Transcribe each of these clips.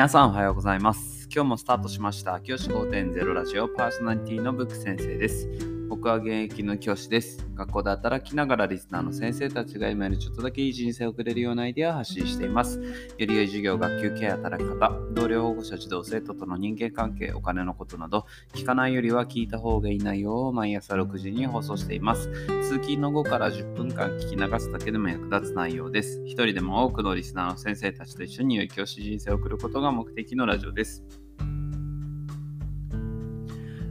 皆さんおはようございます。今日もスタートしました。教師5.0ラジオパーソナリティのブック先生です。僕は現役の教師です。学校で働きながらリスナーの先生たちが今よりちょっとだけいい人生を送れるようなアイデアを発信しています。より良い授業、学級ケア、働き方、同僚保護者、児童生徒との人間関係、お金のことなど、聞かないよりは聞いた方がいい内容を毎朝6時に放送しています。通勤の後から10分間聞き流すだけでも役立つ内容です。一人でも多くのリスナーの先生たちと一緒に良い教師人生を送ることが目的のラジオです。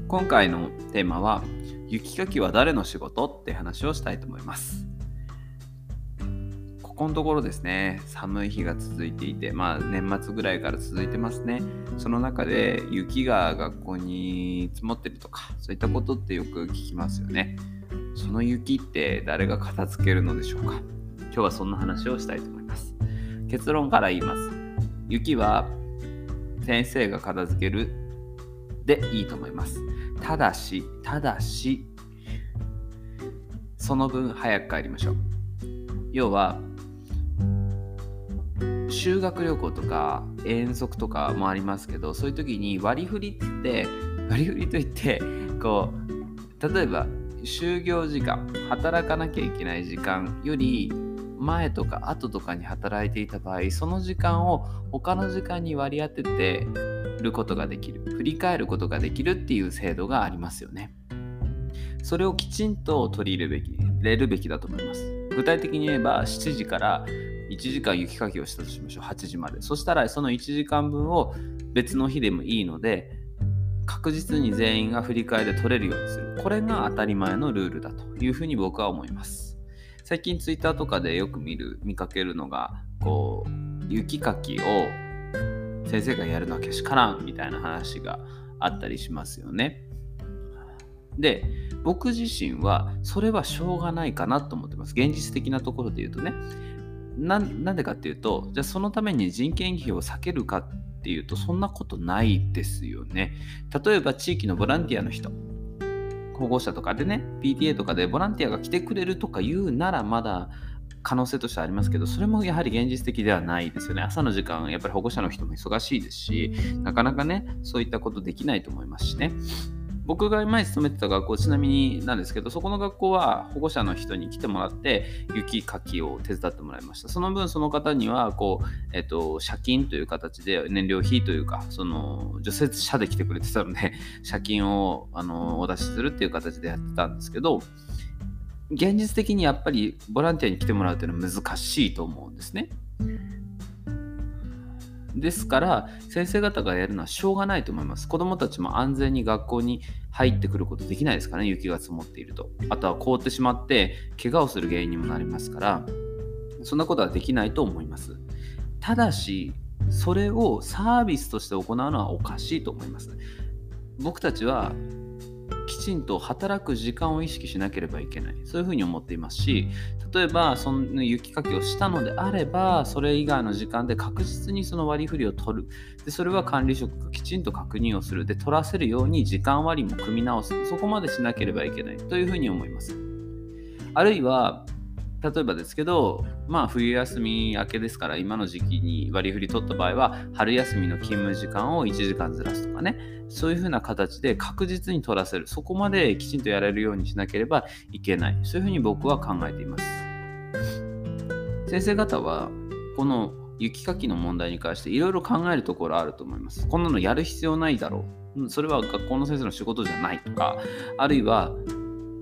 今回のテーマは雪かきは誰の仕事って話をしたいと思います。ここのところですね、寒い日が続いていて、まあ年末ぐらいから続いてますね。その中で雪が学校に積もってるとか、そういったことってよく聞きますよね。その雪って誰が片付けるのでしょうか今日はそんな話をしたいと思います。結論から言います。雪は先生が片付けるでいいと思います。ただし、ただし、その分早く帰りましょう。要は、修学旅行とか遠足とかもありますけど、そういう時に割り振りって、割り振りといって、こう、例えば、就業時間、働かなきゃいけない時間より前とか後とかに働いていた場合、その時間を他の時間に割り当てて、ることができる。振り返ることができるっていう制度がありますよね。それをきちんと取り入れるべきれるべきだと思います。具体的に言えば7時から1時間雪かきをしたとしましょう。8時まで。そしたらその1時間分を別の日でもいいので確実に全員が振り返りで取れるようにする。これが当たり前のルールだというふうに僕は思います。最近ツイッターとかでよく見る見かけるのがこう雪かきを先生がやるのはけしからんみたいな話があったりしますよね。で、僕自身はそれはしょうがないかなと思ってます。現実的なところで言うとね。なんでかっていうと、じゃあそのために人件費を避けるかっていうと、そんなことないですよね。例えば地域のボランティアの人、保護者とかでね、PTA とかでボランティアが来てくれるとか言うならまだ可能性としてはありますけど、それもやはり現実的ではないですよね。朝の時間、やっぱり保護者の人も忙しいですし、なかなかね、そういったことできないと思いますしね。僕が前勤めてた学校、ちなみになんですけど、そこの学校は保護者の人に来てもらって、雪かきを手伝ってもらいました。その分、その方には、こう、えっと、借金という形で、燃料費というか、その、除雪車で来てくれてたので、借金を、あの、お出しするっていう形でやってたんですけど、現実的にやっぱりボランティアに来てもらうというのは難しいと思うんですね。ですから先生方がやるのはしょうがないと思います。子どもたちも安全に学校に入ってくることできないですからね雪が積もっていると。あとは凍ってしまって怪我をする原因にもなりますからそんなことはできないと思います。ただしそれをサービスとして行うのはおかしいと思います。僕たちはきちんと働く時間を意識しなければいけない。そういうふうに思っていますし例えばその雪かきをしたのであればそれ以外の時間で確実にその割り振りを取る。でそれは管理職がきちんと確認をする。で取らせるように時間割も組み直す。そこまでしなければいけない。というふうに思います。あるいは例えばですけど、まあ冬休み明けですから今の時期に割り振り取った場合は春休みの勤務時間を1時間ずらすとかね。そういうふうな形で確実に取らせる。そこまできちんとやれるようにしなければいけない。そういうふうに僕は考えています。先生方はこの雪かきの問題に関していろいろ考えるところあると思います。こんなのやる必要ないだろう。それは学校の先生の仕事じゃないとかあるいは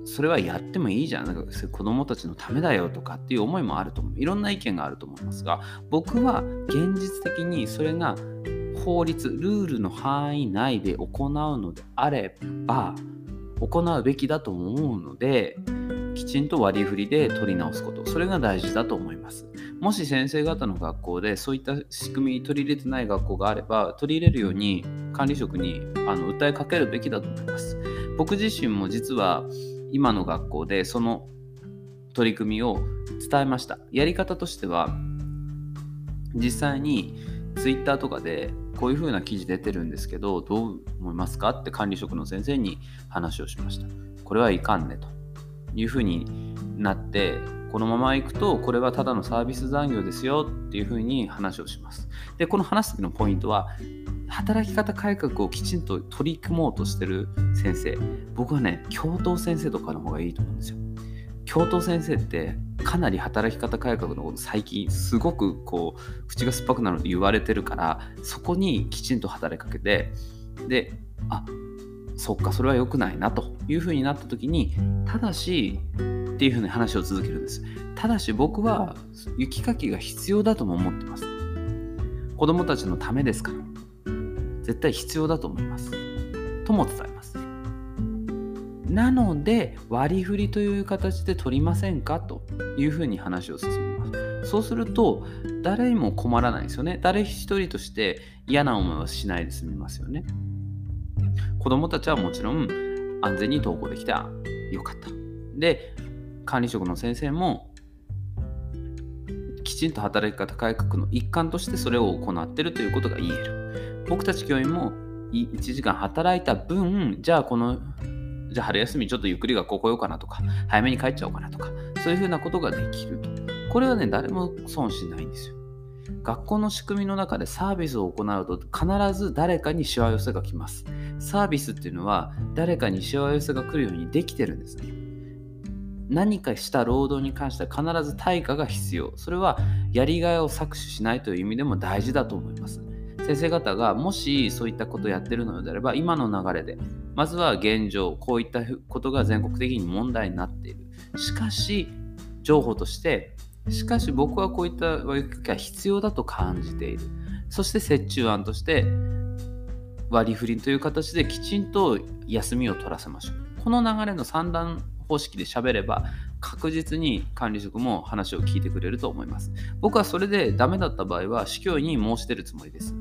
それはやってもいいじゃん。なんか子供たちのためだよとかっていう思いもあると思う。いろんな意見があると思いますが、僕は現実的にそれが法律、ルールの範囲内で行うのであれば、行うべきだと思うので、きちんと割り振りで取り直すこと、それが大事だと思います。もし先生方の学校でそういった仕組み取り入れてない学校があれば、取り入れるように管理職にあの訴えかけるべきだと思います。僕自身も実は今の学校でその取り組みを伝えました。やり方としては実際に Twitter とかでこういう風な記事出てるんですけどどう思いますか？って管理職の先生に話をしました。これはいかんねと。いう風になってこのままいくとこれはただのサービス残業ですよっていうふうに話をします。でこの話す時のポイントは働き方改革をきちんと取り組もうとしてる先生。僕はね教頭先生とかの方がいいと思うんですよ。教頭先生ってかなり働き方改革のこと最近すごくこう口が酸っぱくなると言われてるからそこにきちんと働きかけてであそっかそれは良くないなというふうになった時にただしっていうふうに話を続けるんです。ただし僕は雪かきが必要だとも思ってます。子供たちのためですから絶対必要だと思います。とも伝えます。なので割り振りという形で取りませんかというふうに話を進めます。そうすると誰にも困らないですよね。誰一人として嫌な思いはしないで済みますよね。子供たちはもちろん安全に登校できたらよかった。で管理職の先生もきちんと働き方改革の一環としてそれを行っているということが言える。僕たち教員も1時間働いた分じゃあこのじゃあ春休みちょっとゆっくり学校来ようかなとか、早めに帰っちゃおうかなとか、そういうふうなことができると。これはね、誰も損しないんですよ。学校の仕組みの中でサービスを行うと必ず誰かにしわ寄せが来ます。サービスっていうのは誰かにしわ寄せが来るようにできてるんですね。何かした労働に関しては必ず対価が必要。それはやりがいを搾取しないという意味でも大事だと思います。先生方がもしそういったことをやってるのであれば今の流れでまずは現状こういったことが全国的に問題になっている。しかし情報としてしかし僕はこういった割りが必要だと感じている。そして折衷案として割り振りという形できちんと休みを取らせましょう。この流れの三段方式で喋れば確実に管理職も話を聞いてくれると思います。僕はそれでダメだった場合は市教委に申し出るつもりです。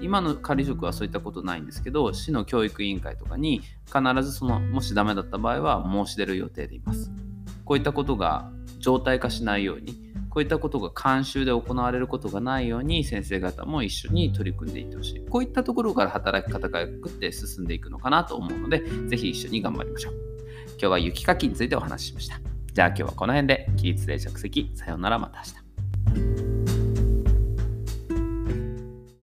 今の管理職はそういったことないんですけど、市の教育委員会とかに必ずその、もしダメだった場合は申し出る予定でいます。こういったことが常態化しないように、こういったことが慣習で行われることがないように先生方も一緒に取り組んでいってほしい。こういったところから働き方改革って進んでいくのかなと思うので、ぜひ一緒に頑張りましょう。今日は雪かきについてお話ししました。じゃあ今日はこの辺で起立で着席。さようならまた明日。